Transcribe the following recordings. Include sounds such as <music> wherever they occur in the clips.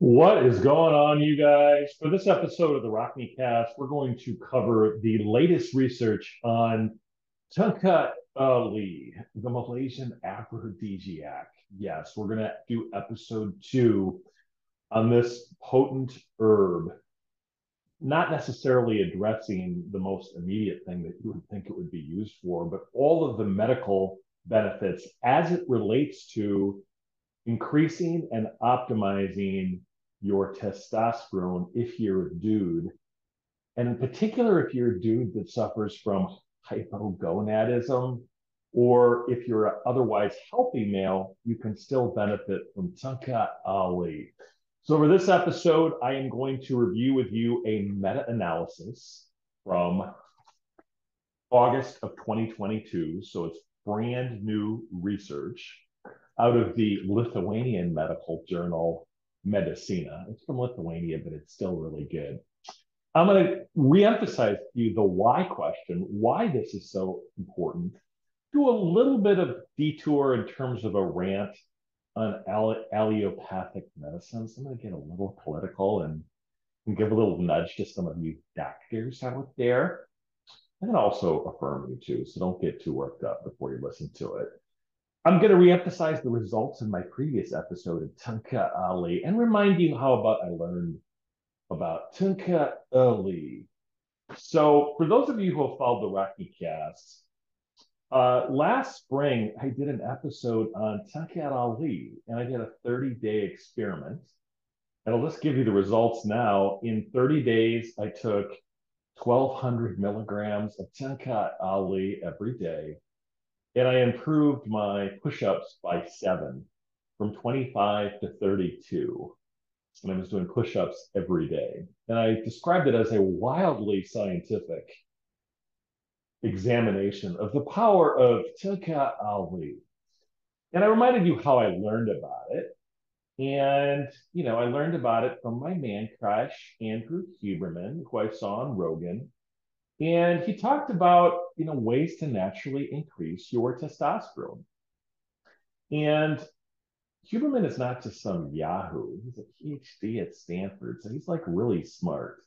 What is going on, you guys? For this episode of the Rockne Cast, we're going to cover the latest research on Tongkat Ali, the Malaysian aphrodisiac. Yes, we're going to do episode two on this potent herb, not necessarily addressing the most immediate thing that you would think it would be used for, but all of the medical benefits as it relates to increasing and optimizing your testosterone if you're a dude. And in particular, if you're a dude that suffers from hypogonadism, or if you're an otherwise healthy male, you can still benefit from Tongkat Ali. So, for this episode, I am going to review with you a meta analysis from August of 2022. So, it's brand new research out of the Lithuanian medical journal Medicina. It's from Lithuania, but it's still really good. I'm going to reemphasize to you the why question, why this is so important. Do a little bit of detour in terms of a rant on allopathic medicines. I'm going to get a little political and, and give a little nudge to some of you doctors out there, and also affirm you too. So don't get too worked up before you listen to it. I'm going to reemphasize the results in my previous episode of Tongkat Ali and remind you how about I learned about Tongkat Ali. So, for those of you who have followed the Rockne Cast, uh, last spring I did an episode on Tongkat Ali, and I did a 30 day experiment. And I'll just give you the results now. In 30 days, I took 1,200 milligrams of Tongkat Ali every day and I improved my push-ups by seven from 25 to 32. And I was doing push-ups every day. And I described it as a wildly scientific examination of the power of Tongkat Ali. And I reminded you how I learned about it. And, you know, I learned about it from my man crush, Andrew Huberman, who I saw on Rogan. And he talked about, you know, ways to naturally increase your testosterone. And Huberman is not just some Yahoo. He's a PhD at Stanford. So he's like really smart.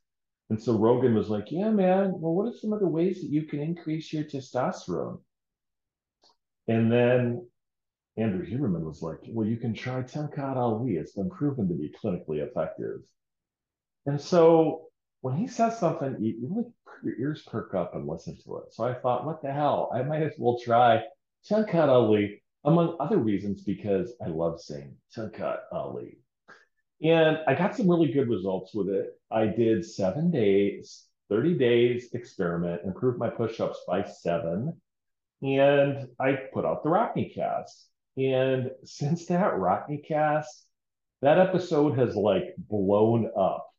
And so Rogan was like, yeah, man, well, what are some other ways that you can increase your testosterone? And then Andrew Huberman was like, well, you can try Tongkat Ali. It's been proven to be clinically effective. And so when he says something, you really your ears perk up and listen to it. So I thought, what the hell? I might as well try Tongkat Ali, among other reasons, because I love saying Tongkat Ali. And I got some really good results with it. I did seven days, 30 days experiment, improved my push-ups by seven. And I put out the Rockne cast. And since that Rockne cast, that episode has like blown up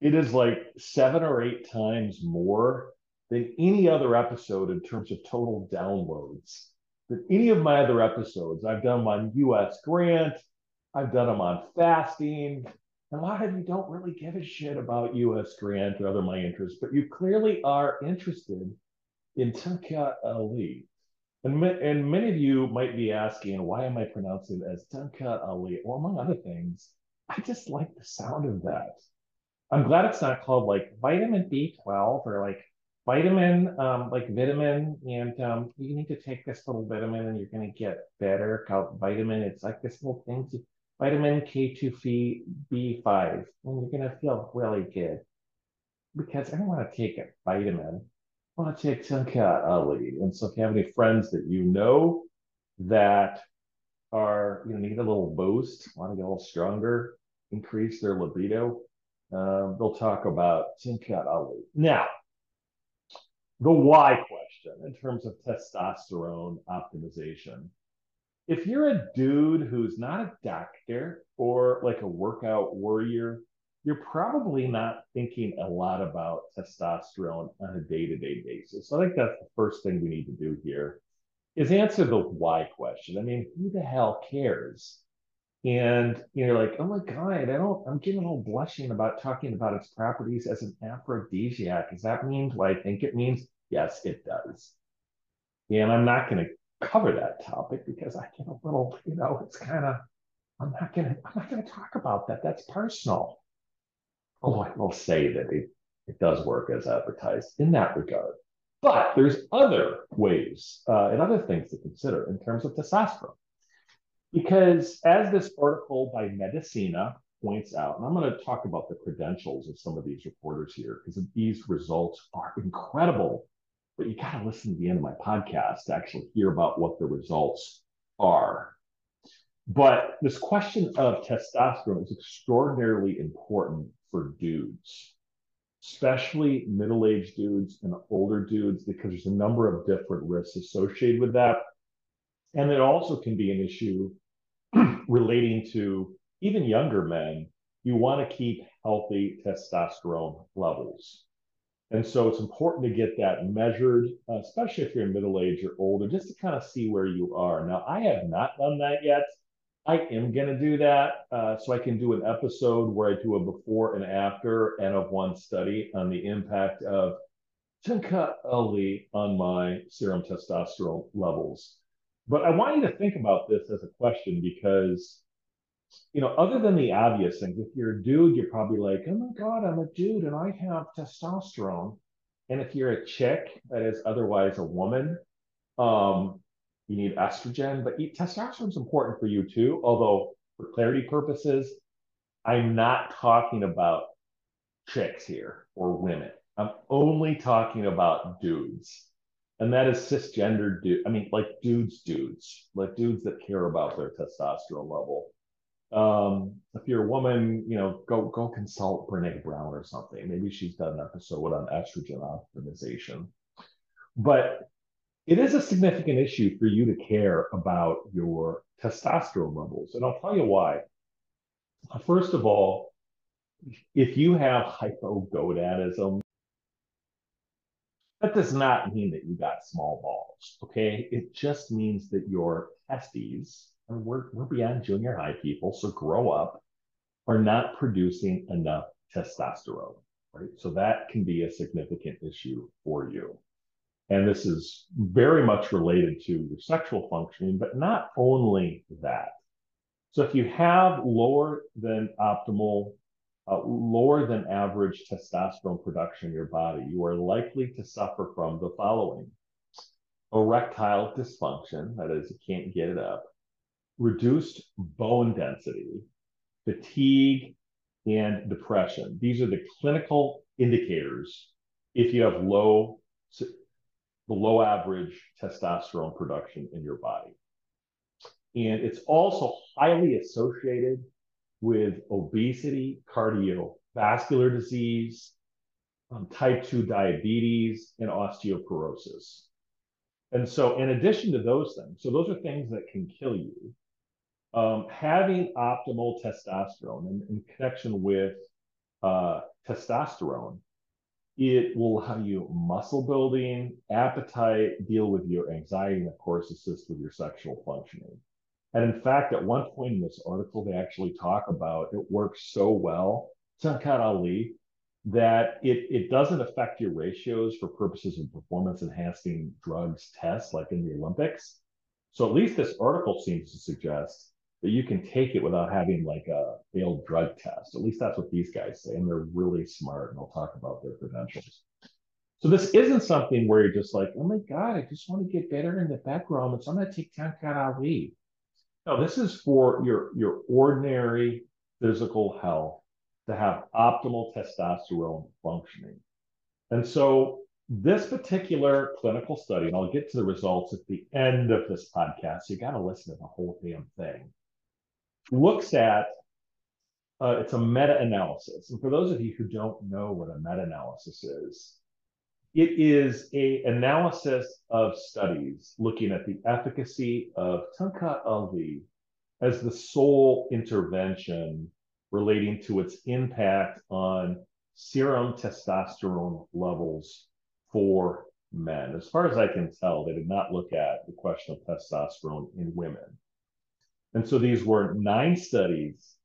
it is like seven or eight times more than any other episode in terms of total downloads than any of my other episodes. I've done them on US Grant, I've done them on fasting. A lot of you don't really give a shit about US Grant or other my interests, but you clearly are interested in Tongkat Ali. And, and many of you might be asking, why am I pronouncing it as Tongkat Ali? Well, among other things, I just like the sound of that. I'm glad it's not called like vitamin B12 or like vitamin, um, like vitamin, and um, you need to take this little vitamin and you're going to get better. Called vitamin, it's like this little thing, to, vitamin K2 B5, and you're going to feel really good. Because I don't want to take a vitamin. I want to take Tongkat Ali. And so if you have any friends that you know that are, you know, need a little boost, want to get a little stronger, increase their libido, um, they'll talk about Tongkat Ali. Now, the why question in terms of testosterone optimization. if you're a dude who's not a doctor or like a workout warrior, you're probably not thinking a lot about testosterone on a day-to-day basis. So I think that's the first thing we need to do here is answer the why question. I mean, who the hell cares? And you're like, oh my God, I don't, I'm getting all blushing about talking about its properties as an aphrodisiac. Does that mean what I think it means? Yes, it does. And I'm not going to cover that topic because I get a little, you know, it's kind of, I'm not going to, I'm not going to talk about that. That's personal. Oh, I will say that it, it does work as advertised in that regard. But there's other ways uh, and other things to consider in terms of testosterone. Because as this article by Medicina points out, and I'm going to talk about the credentials of some of these reporters here, because these results are incredible. But you got to listen to the end of my podcast to actually hear about what the results are. But this question of testosterone is extraordinarily important for dudes, especially middle aged dudes and older dudes, because there's a number of different risks associated with that. And it also can be an issue <clears throat> relating to even younger men. You want to keep healthy testosterone levels. And so it's important to get that measured, especially if you're in middle age or older, just to kind of see where you are. Now, I have not done that yet. I am going to do that uh, so I can do an episode where I do a before and after and of one study on the impact of Tongkat Ali on my serum testosterone levels. But I want you to think about this as a question because, you know, other than the obvious things, if you're a dude, you're probably like, oh my God, I'm a dude and I have testosterone. And if you're a chick that is otherwise a woman, um, you need estrogen, but testosterone is important for you too. Although, for clarity purposes, I'm not talking about chicks here or women. I'm only talking about dudes and that is cisgender dude. I mean, like dudes, dudes, like dudes that care about their testosterone level. Um, if you're a woman, you know, go go consult Brene Brown or something. Maybe she's done an episode on estrogen optimization. But it is a significant issue for you to care about your testosterone levels, and I'll tell you why. First of all, if you have hypogonadism, that does not mean that you got small balls, okay? It just means that your testes, and we're, we're beyond junior high people, so grow up, are not producing enough testosterone, right? So that can be a significant issue for you. And this is very much related to your sexual functioning, but not only that. So if you have lower than optimal uh, lower than average testosterone production in your body, you are likely to suffer from the following erectile dysfunction, that is, you can't get it up, reduced bone density, fatigue, and depression. These are the clinical indicators if you have low, below average testosterone production in your body. And it's also highly associated with obesity, cardiovascular disease, um, type 2 diabetes, and osteoporosis. And so, in addition to those things, so those are things that can kill you. Um, having optimal testosterone in, in connection with uh, testosterone, it will allow you muscle building, appetite, deal with your anxiety, and of course, assist with your sexual functioning. And in fact, at one point in this article, they actually talk about it works so well, Tongkat Ali, that it, it doesn't affect your ratios for purposes of performance enhancing drugs tests like in the Olympics. So at least this article seems to suggest that you can take it without having like a failed drug test. At least that's what these guys say. And they're really smart and they'll talk about their credentials. So this isn't something where you're just like, oh my God, I just want to get better in the background. So I'm going to take Tongkat Ali. No, this is for your, your ordinary physical health to have optimal testosterone functioning. And so this particular clinical study, and I'll get to the results at the end of this podcast, you got to listen to the whole damn thing, looks at uh, it's a meta-analysis. And for those of you who don't know what a meta-analysis is, it is a analysis of studies looking at the efficacy of Tongkat Ali as the sole intervention relating to its impact on serum testosterone levels for men. As far as I can tell, they did not look at the question of testosterone in women. And so these were nine studies.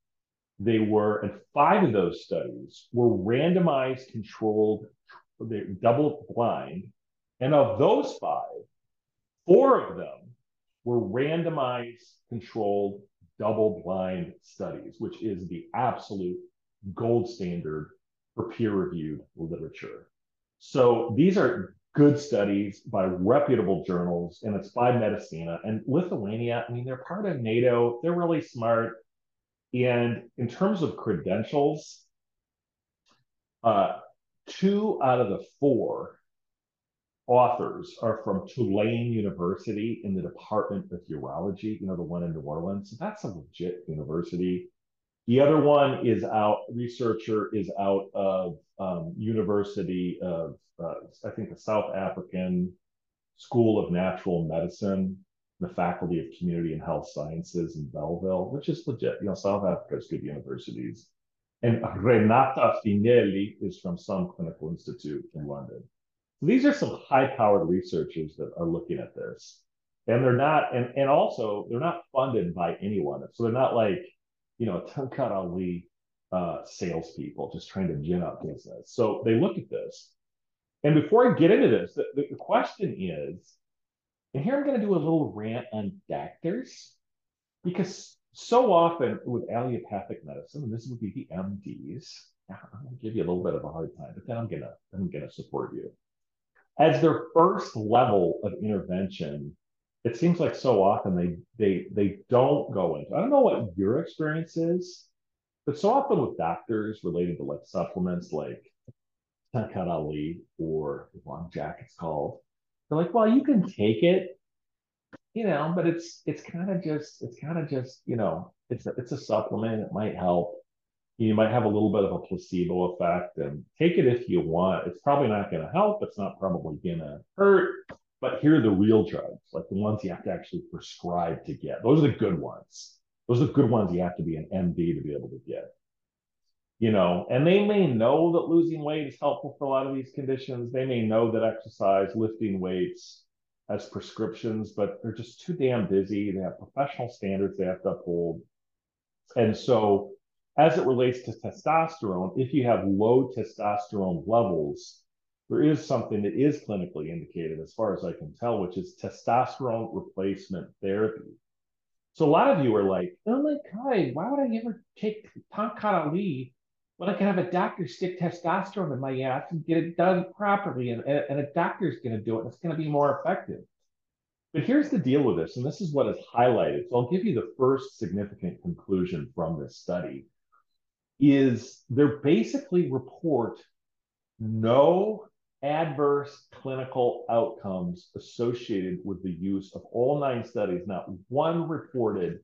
They were, and five of those studies were randomized, controlled, double blind. And of those five, four of them were randomized, controlled, double blind studies, which is the absolute gold standard for peer reviewed literature. So these are good studies by reputable journals, and it's by Medicina. And Lithuania, I mean, they're part of NATO, they're really smart. And in terms of credentials, uh, two out of the four authors are from Tulane University in the Department of Urology, you know, the one in New Orleans. So that's a legit university. The other one is out, researcher is out of um, University of, uh, I think, the South African School of Natural Medicine, the Faculty of Community and Health Sciences in Bellville, which is legit. You know, South Africa's good universities. And Renata Finelli is from some clinical institute in London. So these are some high-powered researchers that are looking at this. And they're not, and, and also they're not funded by anyone. So they're not like, you know, Tongkat Ali uh, salespeople just trying to gin up business. So they look at this. And before I get into this, the, the question is, and here I'm going to do a little rant on doctors, because so often with allopathic medicine, and this would be the MDs, I'm to give you a little bit of a hard time, but then I'm to I'm to support you. As their first level of intervention, it seems like so often they they they don't go into. I don't know what your experience is, but so often with doctors related to like supplements like Tongkat Ali or Long Jack, it's called. They're like, well, you can take it, you know, but it's it's kind of just it's kind of just you know it's a, it's a supplement. It might help. You might have a little bit of a placebo effect, and take it if you want. It's probably not going to help. It's not probably going to hurt. But here are the real drugs, like the ones you have to actually prescribe to get. Those are the good ones. Those are the good ones you have to be an MD to be able to get. You know, and they may know that losing weight is helpful for a lot of these conditions. They may know that exercise, lifting weights, as prescriptions, but they're just too damn busy. They have professional standards they have to uphold. And so, as it relates to testosterone, if you have low testosterone levels, there is something that is clinically indicated, as far as I can tell, which is testosterone replacement therapy. So, a lot of you are like, oh my God, why would I ever take Tongkat Ali when I can have a doctor stick testosterone in my ass and get it done properly, and, and a doctor's going to do it, it's going to be more effective. But here's the deal with this, and this is what is highlighted. So I'll give you the first significant conclusion from this study is they basically report no adverse clinical outcomes associated with the use of all nine studies, not one reported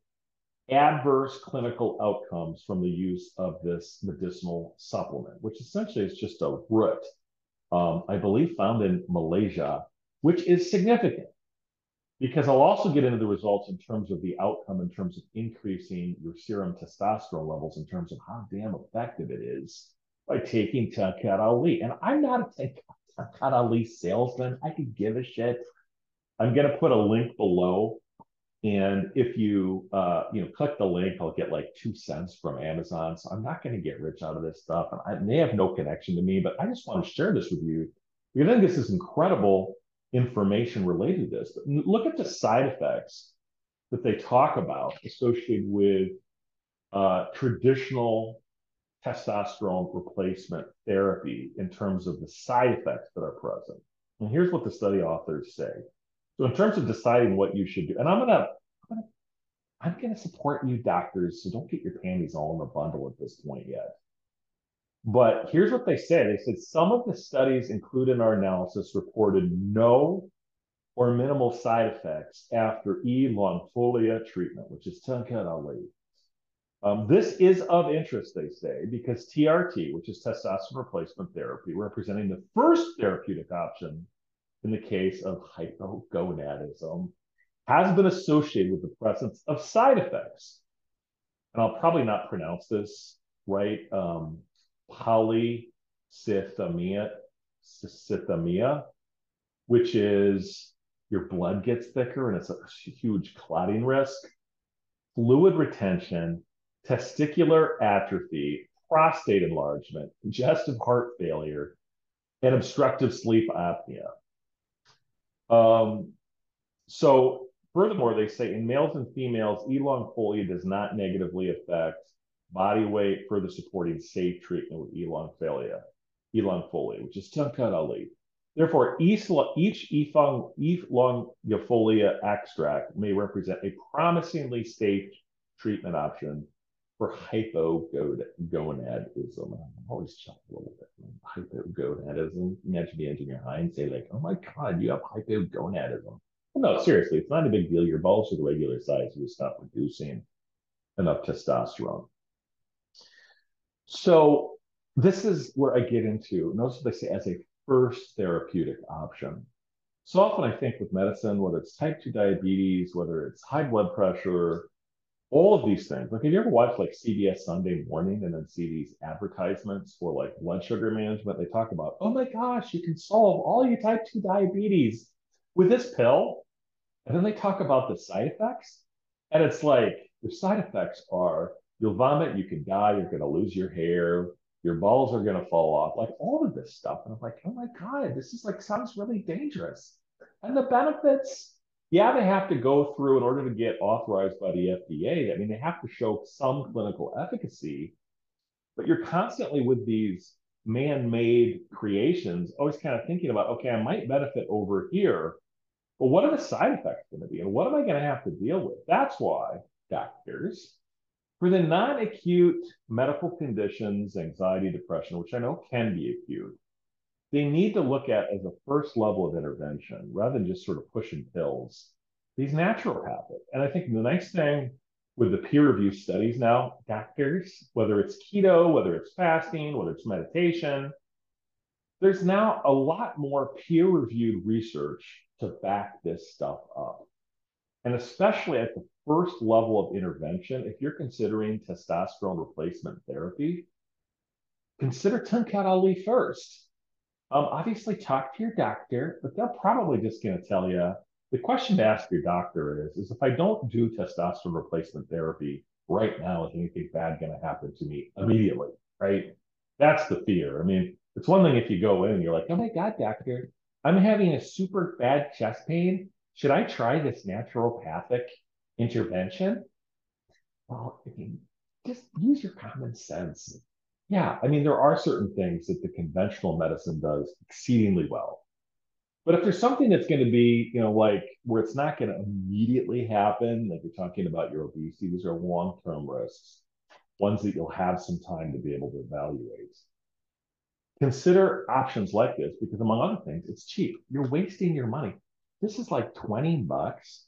adverse clinical outcomes from the use of this medicinal supplement, which essentially is just a root, um, I believe found in Malaysia, which is significant because I'll also get into the results in terms of the outcome, in terms of increasing your serum testosterone levels, in terms of how damn effective it is by taking Tongkat Ali. And I'm not a Tongkat Ali salesman. I could give a shit. I'm going to put a link below and if you uh, you know click the link, I'll get like two cents from Amazon. So I'm not going to get rich out of this stuff, and I may have no connection to me, but I just want to share this with you because I think this is incredible information related to this. But look at the side effects that they talk about associated with uh, traditional testosterone replacement therapy in terms of the side effects that are present. And here's what the study authors say. So in terms of deciding what you should do, and I'm gonna, I'm gonna, I'm gonna support you doctors, so don't get your panties all in a bundle at this point yet. But here's what they say. They said some of the studies included in our analysis reported no or minimal side effects after E. longifolia treatment, which is Ali. Um, this is of interest, they say, because TRT, which is testosterone replacement therapy, representing the first therapeutic option in the case of hypogonadism, has been associated with the presence of side effects. And I'll probably not pronounce this right. Um, polycythemia, cythemia, which is your blood gets thicker and it's a huge clotting risk, fluid retention, testicular atrophy, prostate enlargement, congestive heart failure, and obstructive sleep apnea. Um, so, furthermore, they say in males and females, E-longifolia does not negatively affect body weight, further supporting safe treatment with E-long folia, E-longifolia, which is Tongkat Ali. Therefore, each, each E-longifolia extract may represent a promisingly safe treatment option for hypogonadism. I'm always chuckle a little bit. Hypogonadism. Imagine being in your high and say, like, oh my God, you have hypogonadism. Well, no, seriously, it's not a big deal. Your balls are the regular size. You just stop producing enough testosterone. So this is where I get into, notice what they say as a first therapeutic option. So often I think with medicine, whether it's type 2 diabetes, whether it's high blood pressure, all of these things. Like, have you ever watched like CBS Sunday Morning and then see these advertisements for like blood sugar management? They talk about, oh my gosh, you can solve all your type 2 diabetes with this pill. And then they talk about the side effects. And it's like the side effects are you'll vomit, you can die, you're going to lose your hair, your balls are going to fall off, like all of this stuff. And I'm like, oh my God, this is like sounds really dangerous. And the benefits, yeah, they have to go through in order to get authorized by the FDA. I mean, they have to show some clinical efficacy, but you're constantly with these man-made creations, always kind of thinking about, okay, I might benefit over here, but what are the side effects going to be? And what am I going to have to deal with? That's why doctors, for the non-acute medical conditions, anxiety, depression, which I know can be acute, they need to look at as a first level of intervention rather than just sort of pushing pills, these naturopathic. And I think the nice thing with the peer reviewed studies now, doctors, whether it's keto, whether it's fasting, whether it's meditation, there's now a lot more peer reviewed research to back this stuff up. And especially at the first level of intervention, if you're considering testosterone replacement therapy, consider Tongkat Ali first um, obviously, talk to your doctor, but they're probably just going to tell you the question to ask your doctor is, is if I don't do testosterone replacement therapy right now, is anything bad going to happen to me immediately? Right? That's the fear. I mean, it's one thing if you go in and you're like, oh my God, doctor, I'm having a super bad chest pain. Should I try this naturopathic intervention? Well, I mean, just use your common sense yeah, I mean, there are certain things that the conventional medicine does exceedingly well. But if there's something that's going to be, you know, like where it's not going to immediately happen, like you're talking about your obesity, these are long term risks, ones that you'll have some time to be able to evaluate. Consider options like this because, among other things, it's cheap. You're wasting your money. This is like 20 bucks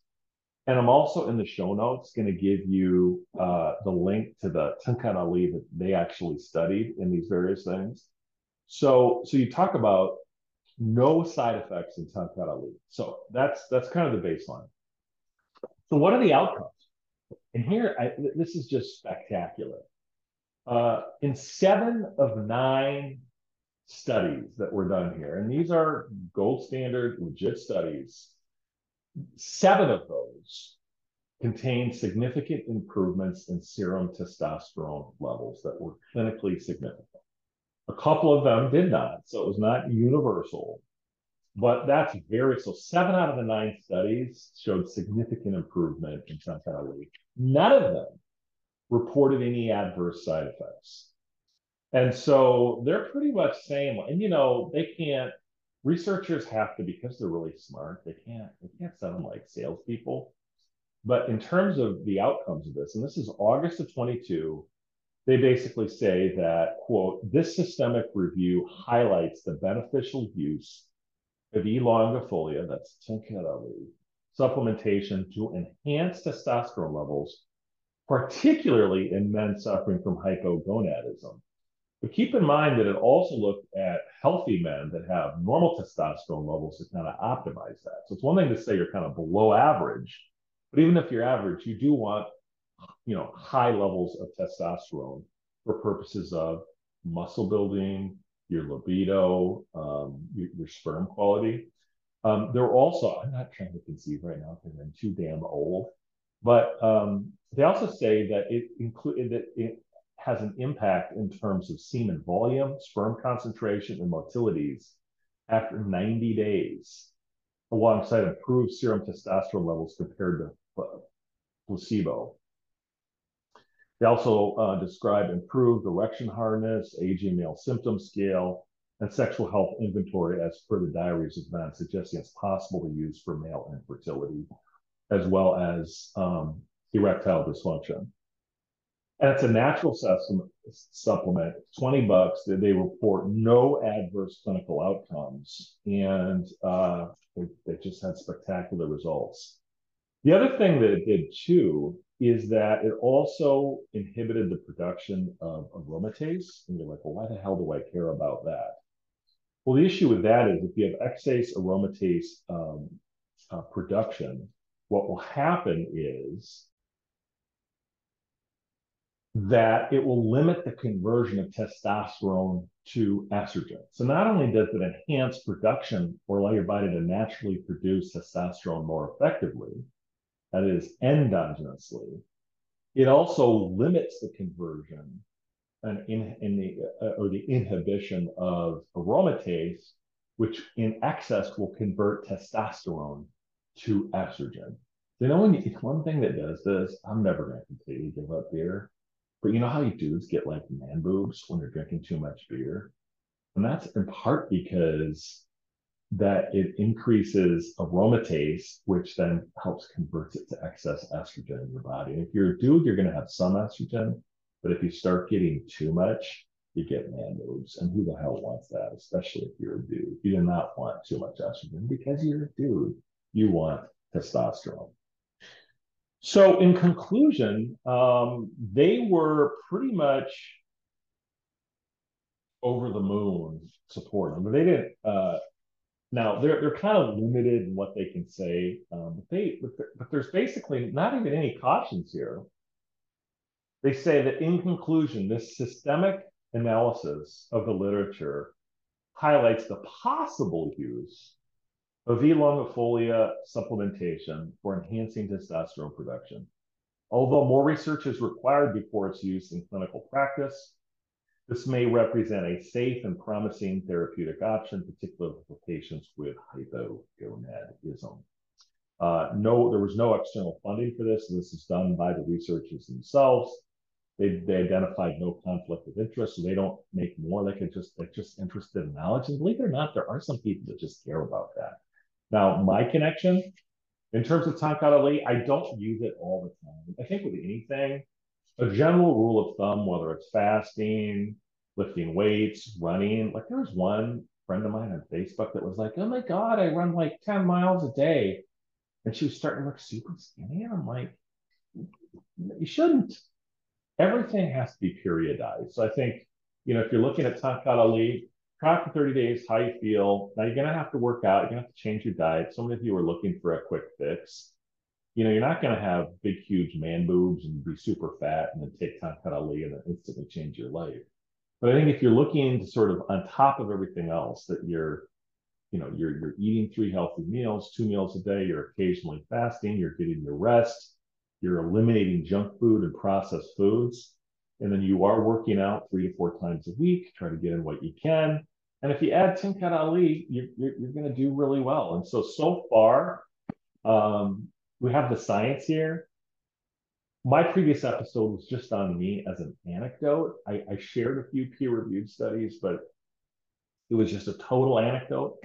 and I'm also in the show notes going to give you uh, the link to the Tongkat Ali that they actually studied in these various things. So, so you talk about no side effects in Tongkat Ali. So that's that's kind of the baseline. So what are the outcomes? And here, I, this is just spectacular. Uh, in seven of nine studies that were done here, and these are gold standard, legit studies, Seven of those contained significant improvements in serum testosterone levels that were clinically significant. A couple of them did not, so it was not universal. But that's very so. Seven out of the nine studies showed significant improvement in Tongkat None of them reported any adverse side effects. And so they're pretty much saying, and you know, they can't researchers have to because they're really smart they can't they can't sound like salespeople but in terms of the outcomes of this and this is august of 22 they basically say that quote this systemic review highlights the beneficial use of elongifolia that's supplementation to enhance testosterone levels particularly in men suffering from hypogonadism. But keep in mind that it also looked at healthy men that have normal testosterone levels to kind of optimize that. So it's one thing to say you're kind of below average, but even if you're average, you do want, you know, high levels of testosterone for purposes of muscle building, your libido, um, your, your, sperm quality. Um, there are also, I'm not trying to conceive right now because I'm too damn old, but um, they also say that it include that it has an impact in terms of semen volume, sperm concentration, and motilities after 90 days, alongside improved serum testosterone levels compared to placebo. They also uh, describe improved erection hardness, aging male symptom scale, and sexual health inventory as per the diaries of men, suggesting it's possible to use for male infertility, as well as um, erectile dysfunction and it's a natural supplement 20 bucks that they report no adverse clinical outcomes and uh, they, they, just had spectacular results. The other thing that it did too is that it also inhibited the production of aromatase and you're like well why the hell do i care about that? Well the issue with that is if you have excess aromatase um, uh, production what will happen is that it will limit the conversion of testosterone to estrogen. So not only does it enhance production or allow your body to naturally produce testosterone more effectively, that is endogenously, it also limits the conversion and in, in the uh, or the inhibition of aromatase, which in excess will convert testosterone to estrogen. You <laughs> know, one thing that does this, I'm never going to completely give up beer but you know how you dudes get like man boobs when they're drinking too much beer? And that's in part because that it increases aromatase, which then helps convert it to excess estrogen in your body. And if you're a dude, you're going to have some estrogen, but if you start getting too much, you get man boobs. And who the hell wants that, especially if you're a dude? You do not want too much estrogen because you're a dude. You want testosterone. So, in conclusion, um, they were pretty much over the moon supporting them. They didn't. Uh, now they're they're kind of limited in what they can say, um, but they but, but there's basically not even any cautions here. They say that in conclusion, this systemic analysis of the literature highlights the possible use of V. longifolia supplementation for enhancing testosterone production. Although more research is required before its use in clinical practice, this may represent a safe and promising therapeutic option, particularly for patients with hypogonadism. Uh, no, there was no external funding for this. This is done by the researchers themselves. They, they identified no conflict of interest, so they don't make more. They could just they're just interested in knowledge. And believe it or not, there are some people that just care about that. Now, my connection, in terms of Tongkat Ali, I don't use it all the time. I think with anything, a general rule of thumb, whether it's fasting, lifting weights, running, like there was one friend of mine on Facebook that was like, oh my God, I run like 10 miles a day. And she was starting to look super skinny. And I'm like, you shouldn't. Everything has to be periodized. So I think, you know, if you're looking at Tongkat Try for 30 days, how you feel. Now you're gonna have to work out, you're gonna have to change your diet. So many of you are looking for a quick fix. You know, you're not gonna have big, huge man boobs and be super fat and then take Tongkat Ali and then instantly change your life. But I think if you're looking to sort of on top of everything else, that you're, you know, you're you're eating three healthy meals, two meals a day, you're occasionally fasting, you're getting your rest, you're eliminating junk food and processed foods, and then you are working out three to four times a week, try to get in what you can, and if you add Tongkat Ali, you're, you're, you're going to do really well. And so, so far, um, we have the science here. My previous episode was just on me as an anecdote. I, I shared a few peer reviewed studies, but it was just a total anecdote,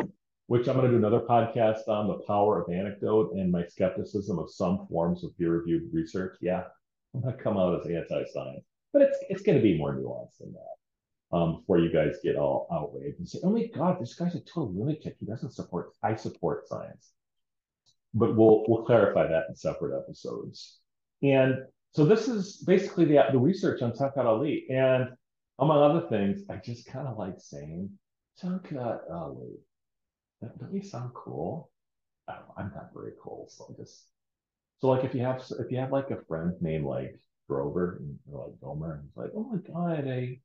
which I'm going to do another podcast on the power of anecdote and my skepticism of some forms of peer reviewed research. Yeah, I'm going to come out as anti science, but it's, it's going to be more nuanced than that um, before you guys get all outraged and say, "Oh my God, this guy's a total lunatic. He doesn't support. I support science." But we'll we'll clarify that in separate episodes. And so this is basically the, the research on Tongkat Ali. And among other things, I just kind of like saying Tongkat Ali. Doesn't sound cool? I'm not very cool, so I just so like if you have if you have like a friend named like Grover or like Gomer, and he's like, oh my god, I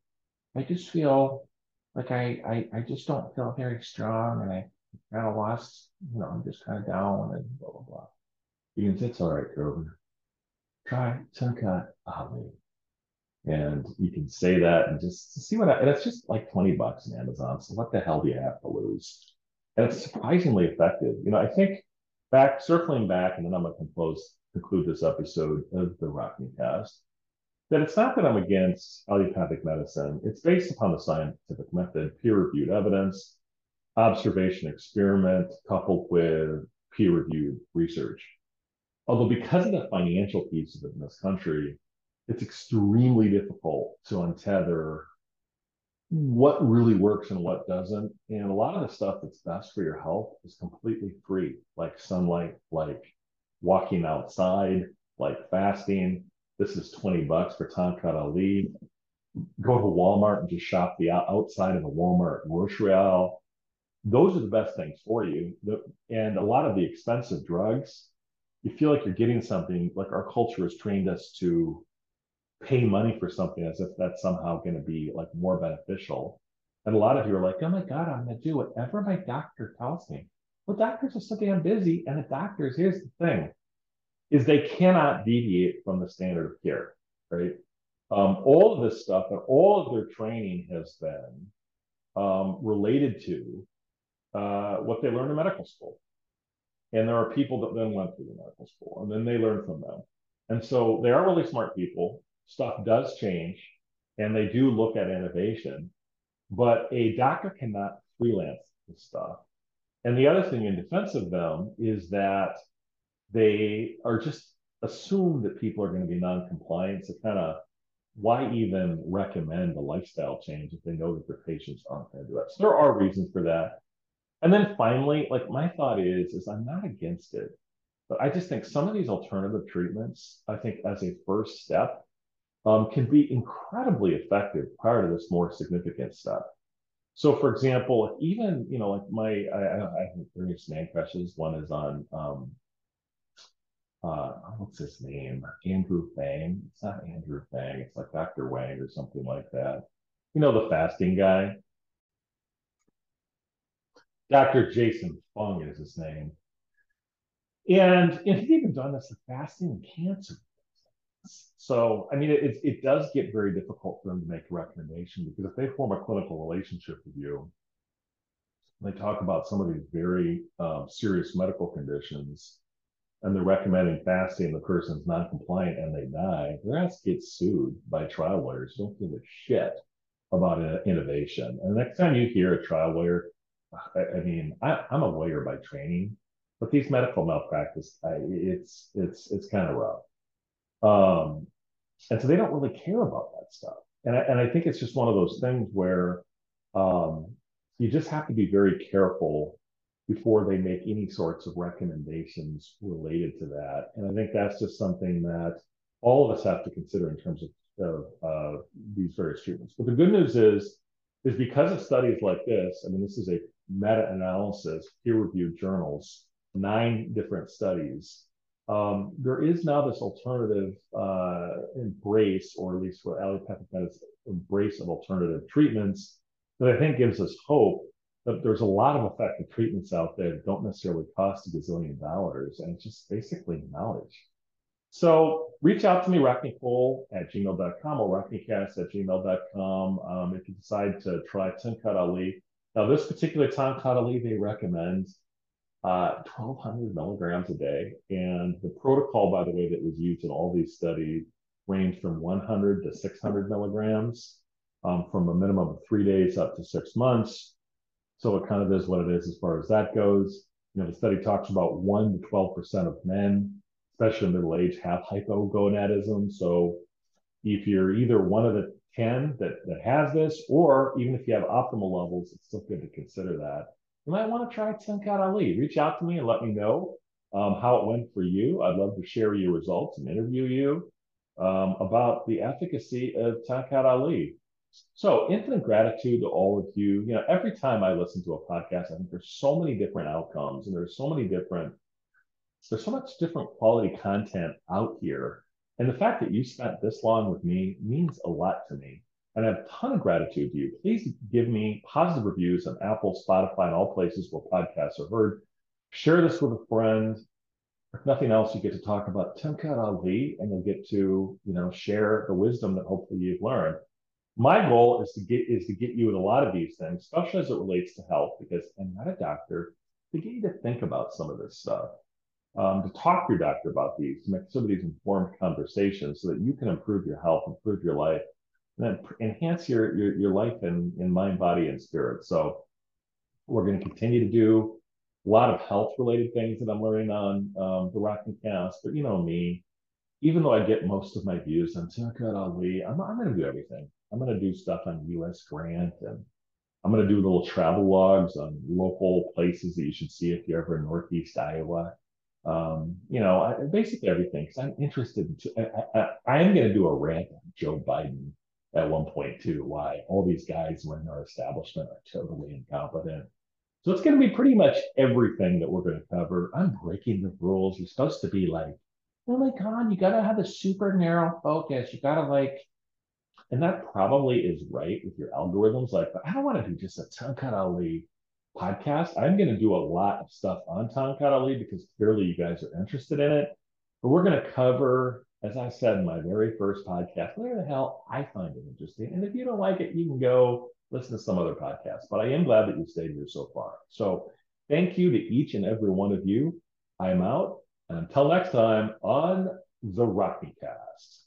I just feel like I I, I just don't feel very strong and I kind of lost, you know, I'm just kind of down and blah blah blah. You can say it's all right, Grover. Try Tongkat Ali. And you can say that and just see what I, and it's just like 20 bucks on Amazon. So what the hell do you have to lose? And it's surprisingly effective. You know, I think back circling back, and then I'm gonna close conclude this episode of the Rockne Cast, that it's not that I'm against allopathic medicine. It's based upon the scientific method, peer-reviewed evidence, observation experiment, coupled with peer-reviewed research. Although because of the financial piece of it in this country, it's extremely difficult to untether what really works and what doesn't. And a lot of the stuff that's best for your health is completely free, like sunlight, like walking outside, like fasting. This is 20 bucks for Tongkat Ali. Go to Walmart and just shop the outside of a Walmart grocery aisle. Those are the best things for you. And a lot of the expensive drugs, you feel like you're getting something like our culture has trained us to pay money for something as if that's somehow going to be like more beneficial. And a lot of you are like, oh my God, I'm going to do whatever my doctor tells me. Well, doctors are so damn busy. And the doctors, here's the thing, is they cannot deviate from the standard of care, right? Um, all of this stuff and all of their training has been um, related to uh, what they learned in medical school. And there are people that then went through the medical school and then they learn from them. And so they are really smart people stuff does change and they do look at innovation, but a doctor cannot freelance this stuff. And the other thing in defense of them is that they are just assume that people are going to be non-compliant. So kind of why even recommend a lifestyle change if they know that their patients aren't going to do it? So there are reasons for that. And then finally, like my thought is, is I'm not against it, but I just think some of these alternative treatments, I think as a first step, um, can be incredibly effective prior to this more significant stuff. So, for example, even you know, like my I, I have various man crushes. One is on um, uh, what's his name? Andrew Fang. It's not Andrew Fang. It's like Dr. Wang or something like that. You know, the fasting guy. Dr. Jason Fung is his name. And, and he's even done this fasting and cancer so, I mean, it, it does get very difficult for them to make a recommendation because if they form a clinical relationship with you, they talk about some of these very um, serious medical conditions, and they're recommending fasting, the person's non-compliant and they die, their ass gets sued by trial lawyers. Don't give a shit about innovation. And next time you hear a trial lawyer, I, I mean, I, am a lawyer by training, but these medical malpractice, I, it's it's it's kind of rough. Um, and so they don't really care about that stuff. And I, and I think it's just one of those things where um, you just have to be very careful before they make any sorts of recommendations related to that. And I think that's just something that all of us have to consider in terms of, of uh, these various treatments. But the good news is, is because of studies like this, I mean, this is a meta-analysis, peer-reviewed journals, nine different studies um, there is now this alternative uh, embrace, or at least what allopathic medicine embrace of alternative treatments that I think gives us hope that there's a lot of effective treatments out there that don't necessarily cost a gazillion dollars, and it's just basically knowledge. So reach out to me, rocknicole at gmail.com or rocknecast at gmail.com um, if you decide to try Tongkat Ali. Now, this particular Tongkat Ali they recommend uh, 1200 milligrams a day. And the protocol, by the way, that was used in all these studies ranged from 100 to 600 milligrams um, from a minimum of three days up to six months. So it kind of is what it is as far as that goes. You know, the study talks about 1 to 12% of men, especially in middle age, have hypogonadism. So if you're either one of the 10 that, that has this, or even if you have optimal levels, it's still good to consider that you might want to try Tongkat Ali. Reach out to me and let me know um, how it went for you. I'd love to share your results and interview you. um, about the efficacy of Tongkat Ali. So infinite gratitude to all of you. You know, every time I listen to a podcast, I think there's so many different outcomes and there's so many different, there's so much different quality content out here. And the fact that you spent this long with me means a lot to me. And I have a ton of gratitude to you. Please give me positive reviews on Apple, Spotify, and all places where podcasts are heard. Share this with a friend. If nothing else, you get to talk about Tongkat Ali and you'll get to, you know, share the wisdom that hopefully you've learned. My goal is to get is to get you at a lot of these things, especially as it relates to health, because I'm not a doctor, to get you to think about some of this stuff. Um, to talk to your doctor about these, to make some of these informed conversations so that you can improve your health, improve your life, and then enhance your, your, your life in, in mind, body, and spirit. So we're going to continue to do a lot of health related things that I'm learning on um, the and Cast. But you know me, even though I get most of my views on Tongkat Ali, I'm, I'm going to do everything. I'm going to do stuff on US Grant and I'm going to do little travel logs on local places that you should see if you're ever in Northeast Iowa. Um, you know, I, basically everything because I'm interested in. I, am going to do a rant on Joe Biden at one point too. Why all these guys in our establishment are totally incompetent. So it's going to be pretty much everything that we're going to cover. I'm breaking the rules. You're supposed to be like, my god, you got to have a super narrow focus. You got to like and that probably is right with your algorithms. Like, but I don't want to do just a Tongkat Ali podcast. I'm going to do a lot of stuff on Tongkat Ali because clearly you guys are interested in it. But we're going to cover, as I said in my very first podcast, whatever the hell I find it interesting. And if you don't like it, you can go listen to some other podcasts. But I am glad that you stayed here so far. So thank you to each and every one of you. I'm out. Until next time on the Rockne Cast.